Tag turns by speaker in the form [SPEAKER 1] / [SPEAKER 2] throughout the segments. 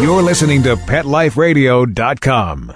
[SPEAKER 1] You're listening to PetLifeRadio.com.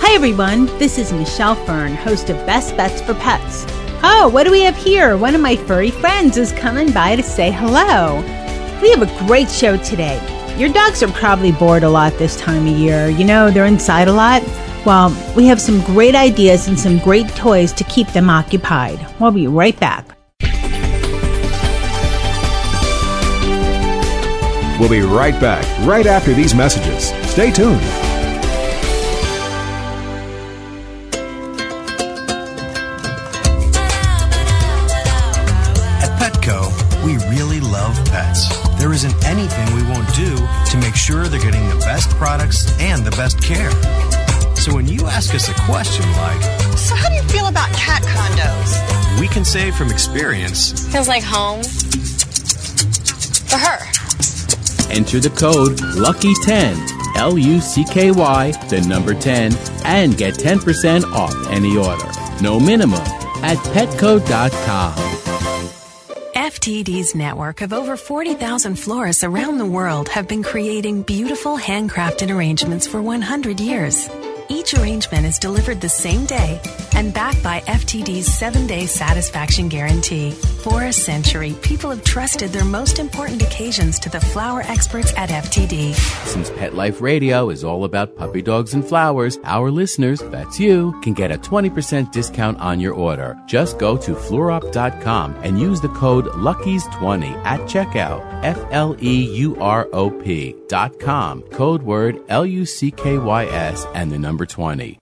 [SPEAKER 2] Hi everyone, this is Michelle Fern, host of Best Bets for Pets. Oh, what do we have here? One of my furry friends is coming by to say hello. We have a great show today. Your dogs are probably bored a lot this time of year. You know, they're inside a lot. Well, we have some great ideas and some great toys to keep them occupied. We'll be right back.
[SPEAKER 1] We'll be right back, right after these messages. Stay tuned.
[SPEAKER 3] And the best care. So when you ask us a question like,
[SPEAKER 4] So, how do you feel about cat condos?
[SPEAKER 3] we can say from experience,
[SPEAKER 5] Feels like home for her.
[SPEAKER 6] Enter the code LUCKY10, L U C K Y, the number 10, and get 10% off any order. No minimum at petco.com.
[SPEAKER 7] FTD's network of over 40,000 florists around the world have been creating beautiful handcrafted arrangements for 100 years. Each arrangement is delivered the same day and backed by FTD's seven day satisfaction guarantee. For a century, people have trusted their most important occasions to the flower experts at FTD.
[SPEAKER 6] Since Pet Life Radio is all about puppy dogs and flowers, our listeners, that's you, can get a 20% discount on your order. Just go to fleurop.com and use the code LUCKYS20 at checkout. F L E U R O P dot com. Code word L U C K Y S and the number 20.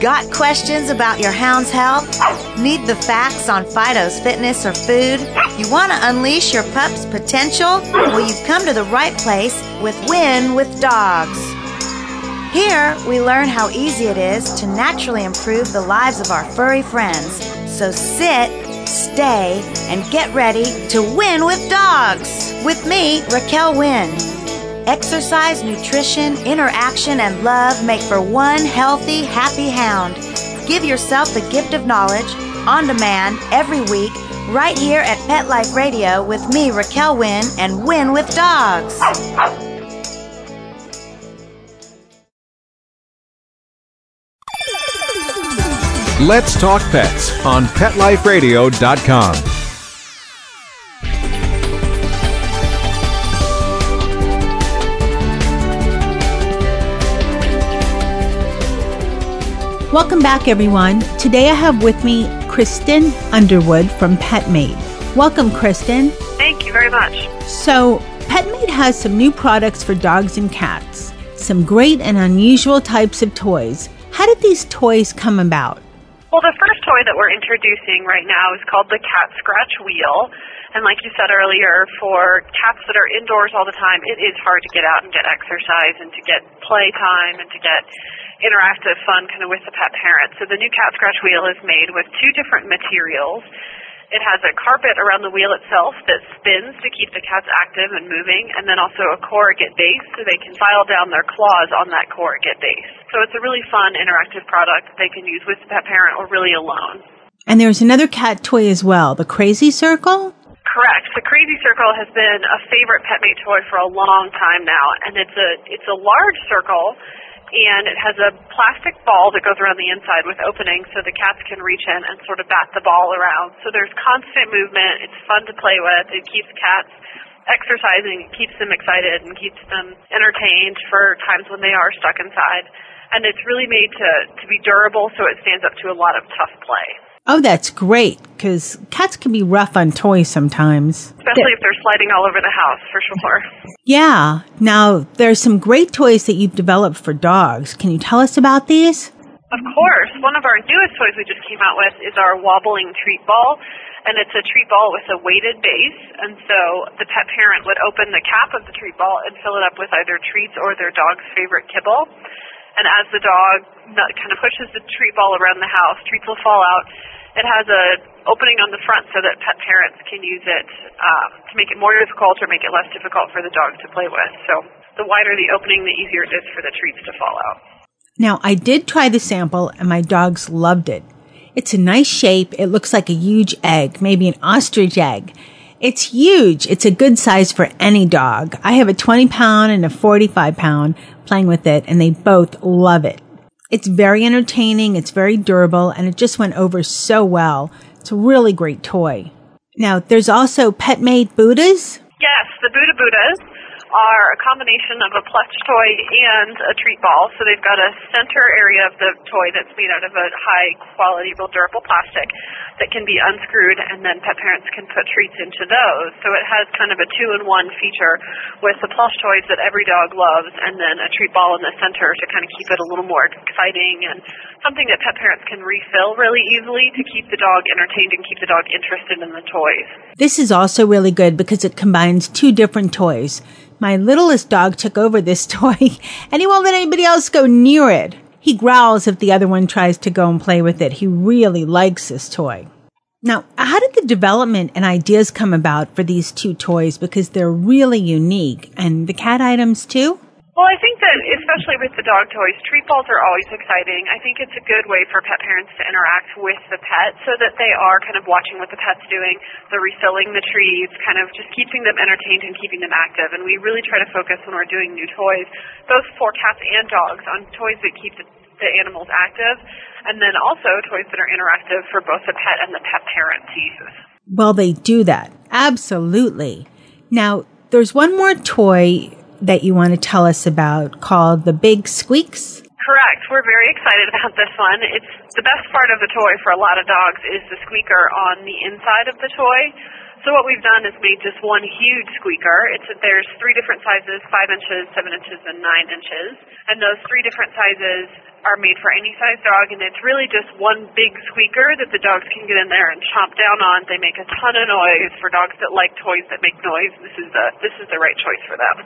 [SPEAKER 8] Got questions about your hound's health? Need the facts on Fido's fitness or food? You want to unleash your pup's potential? Well, you've come to the right place with Win with Dogs. Here, we learn how easy it is to naturally improve the lives of our furry friends. So sit, stay, and get ready to win with dogs. With me, Raquel Wynn. Exercise, nutrition, interaction, and love make for one healthy, happy hound. Give yourself the gift of knowledge on demand every week right here at Pet Life Radio with me, Raquel Wynn, and Win with Dogs.
[SPEAKER 1] Let's talk pets on PetLifeRadio.com.
[SPEAKER 2] Welcome back, everyone. Today I have with me Kristen Underwood from PetMate. Welcome, Kristen.
[SPEAKER 9] Thank you very much.
[SPEAKER 2] So, PetMate has some new products for dogs and cats, some great and unusual types of toys. How did these toys come about?
[SPEAKER 9] Well, the first toy that we're introducing right now is called the Cat Scratch Wheel. And like you said earlier, for cats that are indoors all the time, it is hard to get out and get exercise and to get playtime and to get interactive fun kind of with the pet parent. So the new Cat Scratch Wheel is made with two different materials. It has a carpet around the wheel itself that spins to keep the cats active and moving, and then also a corrugate base so they can file down their claws on that corrugate base. So it's a really fun, interactive product they can use with the pet parent or really alone.
[SPEAKER 2] And there's another cat toy as well, the Crazy Circle.
[SPEAKER 9] Correct. The Crazy Circle has been a favorite PetMate toy for a long time now, and it's a it's a large circle, and it has a plastic ball that goes around the inside with openings so the cats can reach in and sort of bat the ball around. So there's constant movement. It's fun to play with. It keeps cats exercising. It keeps them excited and keeps them entertained for times when they are stuck inside. And it's really made to to be durable, so it stands up to a lot of tough play.
[SPEAKER 2] Oh, that's great because cats can be rough on toys sometimes.
[SPEAKER 9] Especially if they're sliding all over the house, for sure.
[SPEAKER 2] Yeah. Now, there's some great toys that you've developed for dogs. Can you tell us about these?
[SPEAKER 9] Of course. One of our newest toys we just came out with is our wobbling treat ball. And it's a treat ball with a weighted base. And so the pet parent would open the cap of the treat ball and fill it up with either treats or their dog's favorite kibble. And as the dog kind of pushes the treat ball around the house, treats will fall out it has a opening on the front so that pet parents can use it um, to make it more difficult or make it less difficult for the dog to play with. So the wider the opening, the easier it is for the treats to fall out.
[SPEAKER 2] Now, I did try the sample and my dogs loved it. It's a nice shape. It looks like a huge egg, maybe an ostrich egg. It's huge. It's a good size for any dog. I have a 20 pound and a 45 pound playing with it and they both love it. It's very entertaining, it's very durable, and it just went over so well. It's a really great toy. Now, there's also PetMate Buddhas.
[SPEAKER 9] Yes, the Buddha Buddhas are a combination of a plush toy and a treat ball. So they've got a center area of the toy that's made out of a high quality, real durable plastic that can be unscrewed, and then pet parents can put treats into those. So it has kind of a two in one feature with the plush toys that every dog loves, and then a treat ball in the center to kind of keep it a little more exciting and something that pet parents can refill really easily to keep the dog entertained and keep the dog interested in the toys.
[SPEAKER 2] This is also really good because it combines two different toys. My littlest dog took over this toy and he won't let anybody else go near it. He growls if the other one tries to go and play with it. He really likes this toy. Now, how did the development and ideas come about for these two toys? Because they're really unique. And the cat items too?
[SPEAKER 9] Well, I think that especially with the dog toys, treat balls are always exciting. I think it's a good way for pet parents to interact with the pet so that they are kind of watching what the pet's doing, the refilling the treats, kind of just keeping them entertained and keeping them active. And we really try to focus when we're doing new toys, both for cats and dogs, on toys that keep the, the animals active, and then also toys that are interactive for both the pet and the pet parent to use.
[SPEAKER 2] Well, they do that. Absolutely. Now, there's one more toy that you want to tell us about called the Big Squeaks?
[SPEAKER 9] Correct. We're very excited about this one. It's the best part of the toy for a lot of dogs is the squeaker on the inside of the toy. So what we've done is made just one huge squeaker. It's there's three different sizes: five inches, seven inches, and nine inches. And those three different sizes are made for any size dog, and it's really just one big squeaker that the dogs can get in there and chomp down on. They make a ton of noise for dogs that like toys that make noise. This is the this is the right choice for them.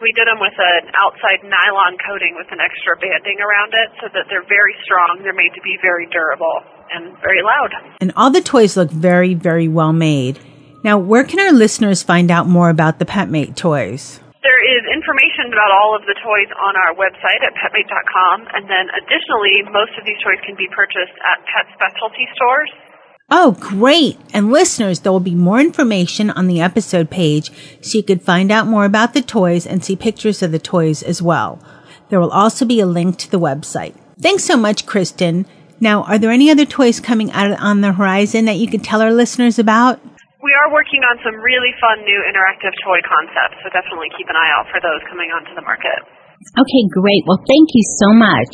[SPEAKER 9] We did them with an outside nylon coating with an extra banding around it so that they're very strong. They're made to be very durable and very loud.
[SPEAKER 2] And all the toys look very, very well made. Now, where can our listeners find out more about the PetMate toys?
[SPEAKER 9] There is information about all of the toys on our website at petmate.com, and then additionally, most of these toys can be purchased at pet specialty stores
[SPEAKER 2] Oh, great. And listeners, there will be more information on the episode page so you could find out more about the toys and see pictures of the toys as well. There will also be a link to the website. Thanks so much, Kristen. Now, are there any other toys coming out on the horizon that you could tell our listeners about?
[SPEAKER 9] We are working on some really fun new interactive toy concepts, so definitely keep an eye out for those coming onto the market.
[SPEAKER 10] Okay, great. Well, thank you so much.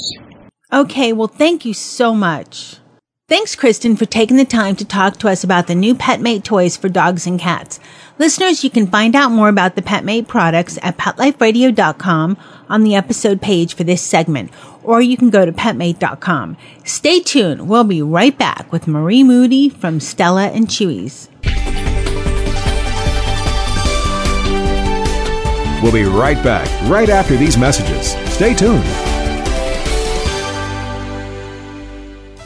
[SPEAKER 2] Okay, well, thank you so much. Thanks, Kristen, for taking the time to talk to us about the new PetMate toys for dogs and cats. Listeners, you can find out more about the PetMate products at PetLifeRadio.com on the episode page for this segment, or you can go to PetMate.com. Stay tuned. We'll be right back with Marie Moody from Stella and Chewy's.
[SPEAKER 1] We'll be right back, right after these messages. Stay tuned.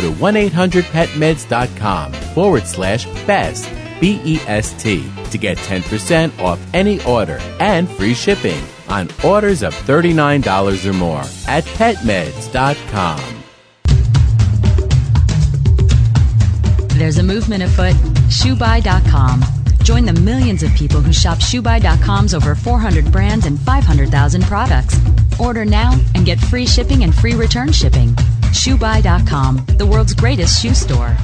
[SPEAKER 6] to 1-800-PetMeds.com forward slash BEST, B-E-S-T, to get 10% off any order and free shipping on orders of $39 or more at PetMeds.com.
[SPEAKER 11] there's a movement afoot. ShoeBuy.com. Join the millions of people who shop ShoeBuy.com's over 400 brands and 500,000 products. Order now and get free shipping and free return shipping. ShoeBuy.com, the world's greatest shoe store.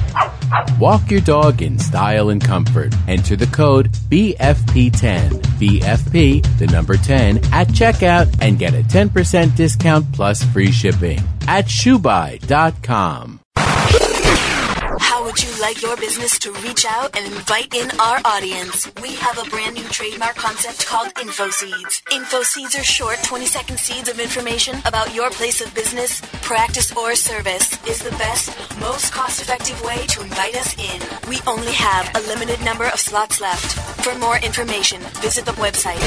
[SPEAKER 6] Walk your dog in style and comfort. Enter the code BFP10, BFP, the number 10, at checkout and get a 10% discount plus free shipping at shoebuy.com.
[SPEAKER 12] Like your business to reach out and invite in our audience? We have a brand new trademark concept called InfoSeeds. InfoSeeds are short 20 second seeds of information about your place of business, practice, or service. Is the best, most cost effective way to invite us in. We only have a limited number of slots left. For more information, visit the website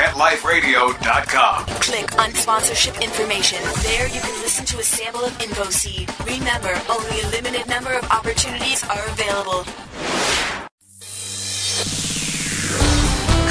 [SPEAKER 1] PetLifeRadio.com.
[SPEAKER 12] Click on sponsorship information. There you can listen to a sample of InfoSeed. Remember, only a limited number of opportunities are available.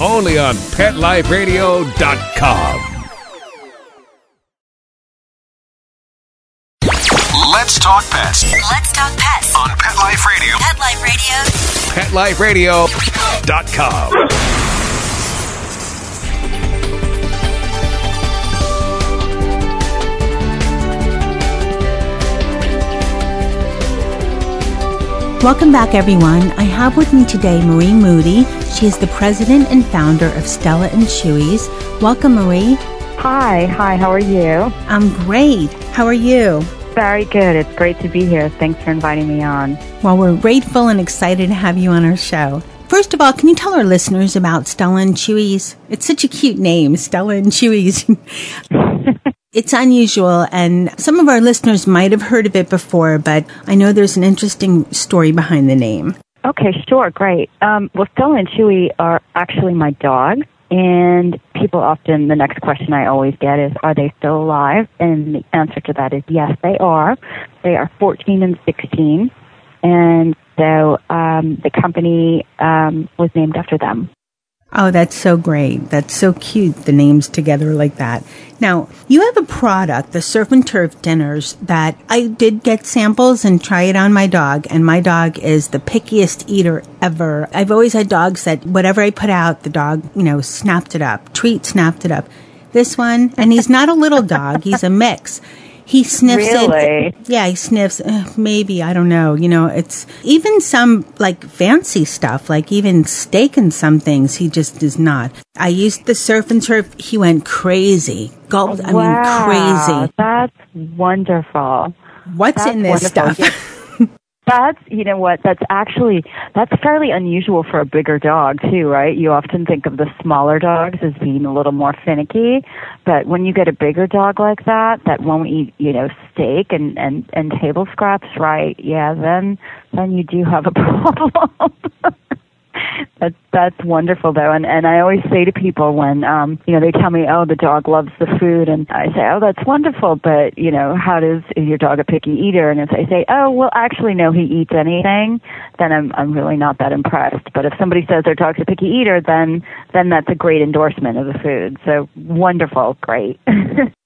[SPEAKER 1] Only on PetLifeRadio.com.
[SPEAKER 13] Let's talk pets
[SPEAKER 12] Let's talk pets
[SPEAKER 13] on Pet Life Radio.
[SPEAKER 12] Pet Life Radio.
[SPEAKER 1] PetLifeRadio.com.
[SPEAKER 2] Welcome back, everyone. I have with me today Marie Moody. She is the president and founder of Stella and Chewy's. Welcome, Marie.
[SPEAKER 14] Hi, hi, how are you?
[SPEAKER 2] I'm great. How are you?
[SPEAKER 14] Very good. It's great to be here. Thanks for inviting me on.
[SPEAKER 2] Well, we're grateful and excited to have you on our show. First of all, can you tell our listeners about Stella and Chewy's? It's such a cute name, Stella and Chewy's. it's unusual, and some of our listeners might have heard of it before, but I know there's an interesting story behind the name.
[SPEAKER 14] Okay, sure, great. Um, well, Stella and Chewy are actually my dogs. And people often, the next question I always get is, are they still alive? And the answer to that is yes, they are. They are 14 and 16. And so um, the company um, was named after them.
[SPEAKER 2] Oh, that's so great. That's so cute, the names together like that. Now, you have a product, the Surf and Turf dinners, that I did get samples and try it on my dog, and my dog is the pickiest eater ever. I've always had dogs that whatever I put out, the dog, you know, snapped it up. Treat snapped it up. This one, and he's not a little dog, he's a mix. He sniffs
[SPEAKER 14] Really?
[SPEAKER 2] it. Yeah, he sniffs. Uh, maybe I don't know. You know, it's even some like fancy stuff, like even steak and some things. He just does not. I used the surf and turf. He went crazy. Gulped. I
[SPEAKER 14] wow,
[SPEAKER 2] mean, crazy.
[SPEAKER 14] That's wonderful.
[SPEAKER 2] What's
[SPEAKER 14] That's
[SPEAKER 2] in this
[SPEAKER 14] wonderful.
[SPEAKER 2] stuff?
[SPEAKER 14] That's you know what that's actually that's fairly unusual for a bigger dog too, right? You often think of the smaller dogs as being a little more finicky, but when you get a bigger dog like that that won't eat you know steak and and and table scraps, right? Yeah, then then you do have a problem. That's that's wonderful though, and and I always say to people when um you know they tell me oh the dog loves the food, and I say oh that's wonderful, but you know how does is your dog a picky eater? And if they say oh well actually no he eats anything, then I'm I'm really not that impressed. But if somebody says their dog's a picky eater, then then that's a great endorsement of the food. So wonderful, great.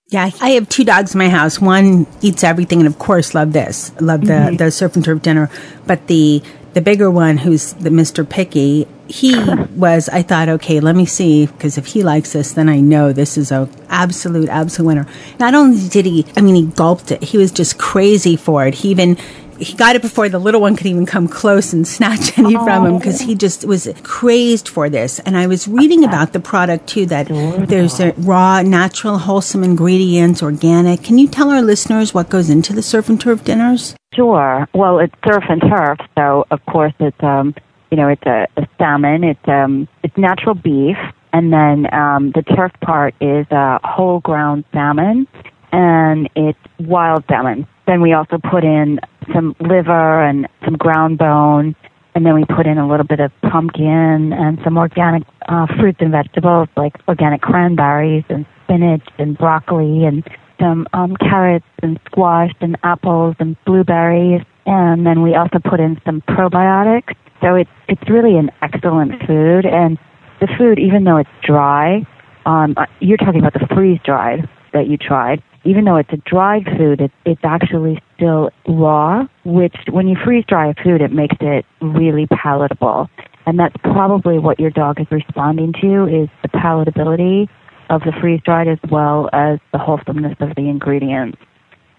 [SPEAKER 2] Yeah, I have two dogs in my house. One eats everything, and of course, love this, love the
[SPEAKER 14] Mhm.
[SPEAKER 2] the surf and turf dinner. But the the bigger one, who's the Mister Picky, he was. I thought, okay, let me see, because if he likes this, then I know this is a absolute absolute winner. Not only did he, I mean, he gulped it. He was just crazy for it. He even. He got it before the little one could even come close and snatch any from him because he just was crazed for this. And I was reading about the product too that there's a raw, natural, wholesome ingredients, organic. Can you tell our listeners what goes into the surf and turf dinners?
[SPEAKER 14] Sure. Well, it's surf and turf, so of course it's um you know it's a, a salmon. It's um it's natural beef, and then um the turf part is uh, whole ground salmon, and it's wild salmon. Then we also put in some liver and some ground bone, and then we put in a little bit of pumpkin and some organic uh, fruits and vegetables like organic cranberries and spinach and broccoli and some um, carrots and squash and apples and blueberries. And then we also put in some probiotics. So it's it's really an excellent food. And the food, even though it's dry, um, uh, you're talking about the freeze dried that you tried. Even though it's a dried food, it, it's actually still raw, which when you freeze dry a food, it makes it really palatable. And that's probably what your dog is responding to is the palatability of the freeze dried as well as the wholesomeness of the ingredients.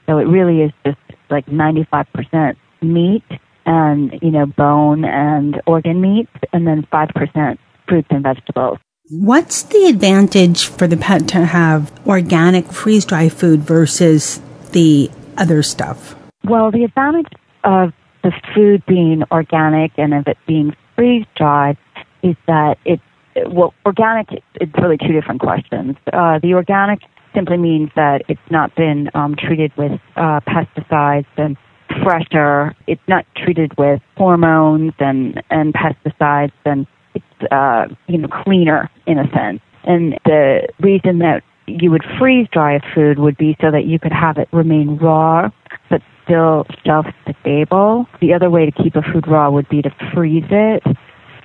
[SPEAKER 14] So it really is just like 95% meat and, you know, bone and organ meat and then 5% fruits and vegetables.
[SPEAKER 2] What's the advantage for the pet to have organic freeze dried food versus the other stuff?
[SPEAKER 14] Well, the advantage of the food being organic and of it being freeze dried is that it well, organic, it's really two different questions. Uh, the organic simply means that it's not been um, treated with uh, pesticides and fresher. It's not treated with hormones and, and pesticides, and it's uh, you know cleaner in a sense. And the reason that you would freeze dry food would be so that you could have it remain raw but still shelf stable. The other way to keep a food raw would be to freeze it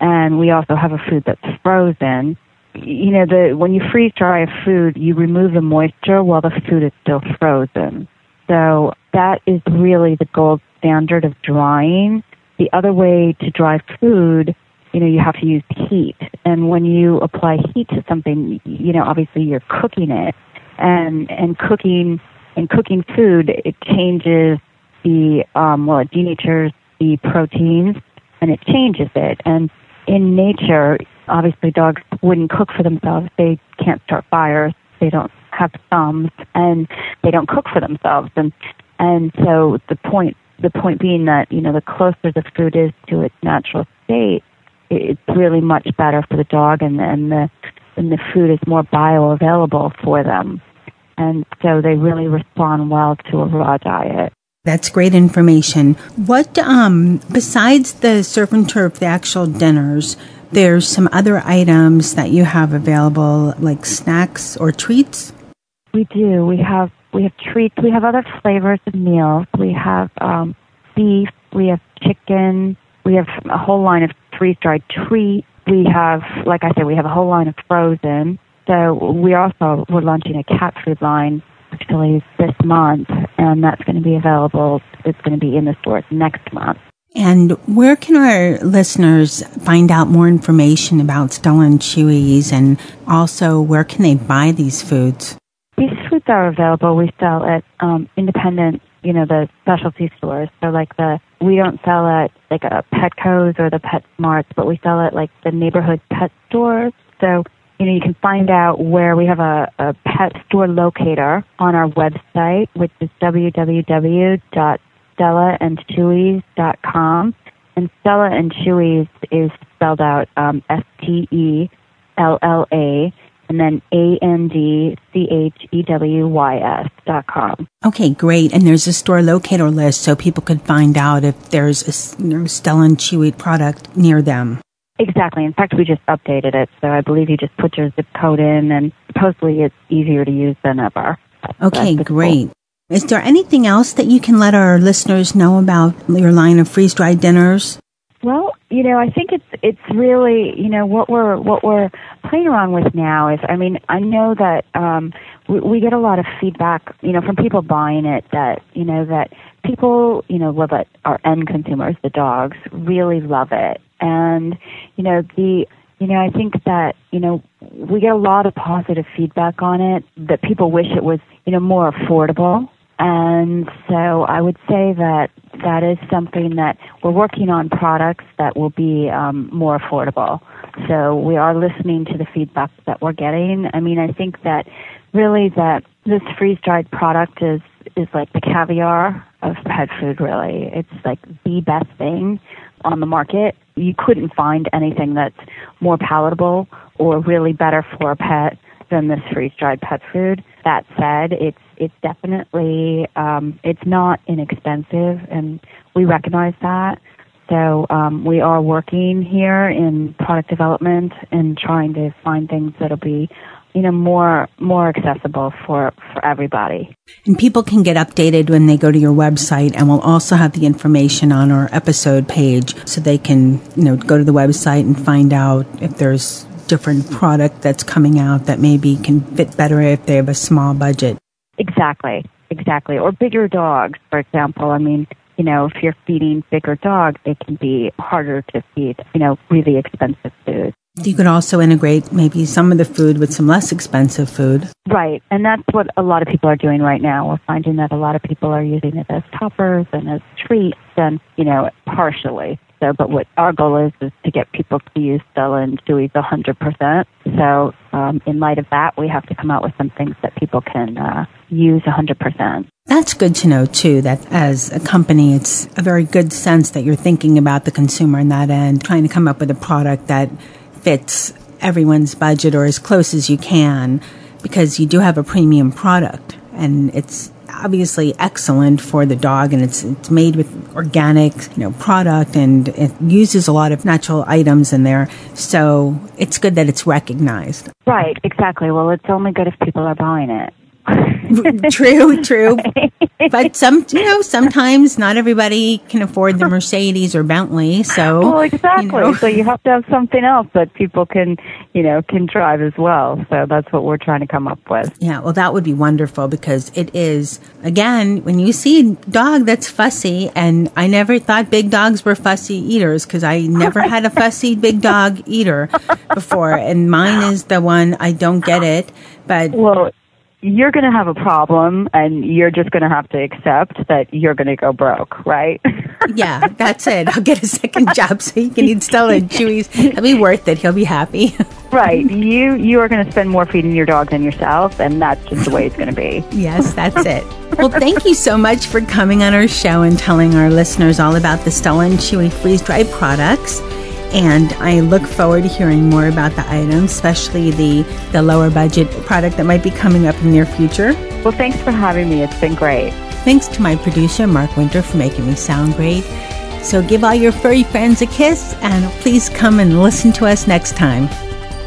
[SPEAKER 14] and we also have a food that's frozen. You know, the when you freeze dry a food, you remove the moisture while the food is still frozen. So that is really the gold standard of drying. The other way to dry food, you know, you have to use heat. And when you apply heat to something, you know, obviously you're cooking it. And and cooking and cooking food, it changes the um well, it denatures the proteins and it changes it. And in nature, obviously dogs wouldn't cook for themselves. They can't start fires. They don't have thumbs and they don't cook for themselves. And, and so the point, the point being that, you know, the closer the food is to its natural state, it's really much better for the dog and, and the, and the food is more bioavailable for them. And so they really respond well to a raw diet.
[SPEAKER 2] That's great information. What, um, besides the surf and turf, the actual dinners, there's some other items that you have available, like snacks or treats?
[SPEAKER 14] We do. We have we have treats. We have other flavors of meals. We have um, beef. We have chicken. We have a whole line of freeze dried treats. We have, like I said, we have a whole line of frozen. So we also we're launching a cat food line actually this month, and that's going to be available. It's going to be in the stores next month.
[SPEAKER 2] And where can our listeners find out more information about Stella and Chewy's, and also where can they buy these foods?
[SPEAKER 14] These foods are available. We sell at um, independent, you know, the specialty stores. So like the we don't sell at like a Petco's or the Pet Smarts, but we sell at like the neighborhood pet stores. So you know, you can find out where we have a, a pet store locator on our website, which is www.stellaandchewy's.com. And Stella and Chewy's is spelled out um, S T E L L A and then A N D C H E W Y S dot com.
[SPEAKER 2] Okay, great. And there's a store locator list so people can find out if there's a you know, Stella and Chewy product near them.
[SPEAKER 14] Exactly. In fact, we just updated it, so I believe you just put your zip code in, and supposedly it's easier to use than ever.
[SPEAKER 2] Okay, great. Cool. Is there anything else that you can let our listeners know about your line of freeze dried dinners?
[SPEAKER 14] Well, you know, I think it's it's really you know what we're what we're playing around with now is I mean I know that um, we, we get a lot of feedback you know from people buying it that you know that people you know well that our end consumers the dogs really love it. And you know the you know I think that you know we get a lot of positive feedback on it that people wish it was you know more affordable and so I would say that that is something that we're working on products that will be um, more affordable. So we are listening to the feedback that we're getting. I mean, I think that really that this freeze dried product is is like the caviar of pet food. Really, it's like the best thing on the market. You couldn't find anything that's more palatable or really better for a pet than this freeze dried pet food. That said, it's it's definitely um, it's not inexpensive, and we recognize that. So um, we are working here in product development and trying to find things that'll be, you know, more more accessible for for everybody.
[SPEAKER 2] And people can get updated when they go to your website, and we'll also have the information on our episode page, so they can, you know, go to the website and find out if there's different product that's coming out that maybe can fit better if they have a small budget.
[SPEAKER 14] Exactly, exactly. Or bigger dogs, for example. I mean, you know, if you're feeding bigger dogs, it can be harder to feed, you know, really expensive food.
[SPEAKER 2] You could also integrate maybe some of the food with some less expensive food.
[SPEAKER 14] Right, and that's what a lot of people are doing right now. We're finding that a lot of people are using it as toppers and as treats and, you know, partially. So, but what our goal is is to get people to use Stella and Chewy's 100%. So, um, in light of that, we have to come out with some things that people can uh, use 100%.
[SPEAKER 2] That's good to know too, that as a company, it's a very good sense that you're thinking about the consumer in that end, trying to come up with a product that fits everyone's budget or as close as you can because you do have a premium product and it's obviously excellent for the dog and it's it's made with organic you know product and it uses a lot of natural items in there. So it's good that it's recognized.
[SPEAKER 14] Right exactly. Well it's only good if people are buying it
[SPEAKER 2] true, true. But some, you know, sometimes not everybody can afford the Mercedes or Bentley. So, oh,
[SPEAKER 14] well, exactly.
[SPEAKER 2] You know.
[SPEAKER 14] So you have to have something else that people can, you know, can drive as well. So that's what we're trying to come up with.
[SPEAKER 2] Yeah, well, that would be wonderful because it is again when you see a dog that's fussy, and I never thought big dogs were fussy eaters because I never had a fussy big dog eater before, and mine is the one I don't get it. But
[SPEAKER 14] well, you're going to have a problem and you're just going to have to accept that you're going to go broke, right?
[SPEAKER 2] yeah, that's it. I'll get a second job so you can eat Stella and Chewy's. It'll be worth it. He'll be happy.
[SPEAKER 14] right. You you are going to spend more feeding your dog than yourself, and that's just the way it's going to be.
[SPEAKER 2] yes, that's it. Well, thank you so much for coming on our show and telling our listeners all about the Stella and Chewy freeze dried products and I look forward to hearing more about the items, especially the, the lower budget product that might be coming up in the near future.
[SPEAKER 14] Well, thanks for having me. It's been great.
[SPEAKER 2] Thanks to my producer, Mark Winter, for making me sound great. So give all your furry friends a kiss and please come and listen to us next time.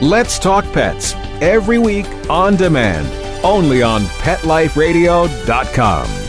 [SPEAKER 1] Let's Talk Pets every week on demand, only on PetLifeRadio.com.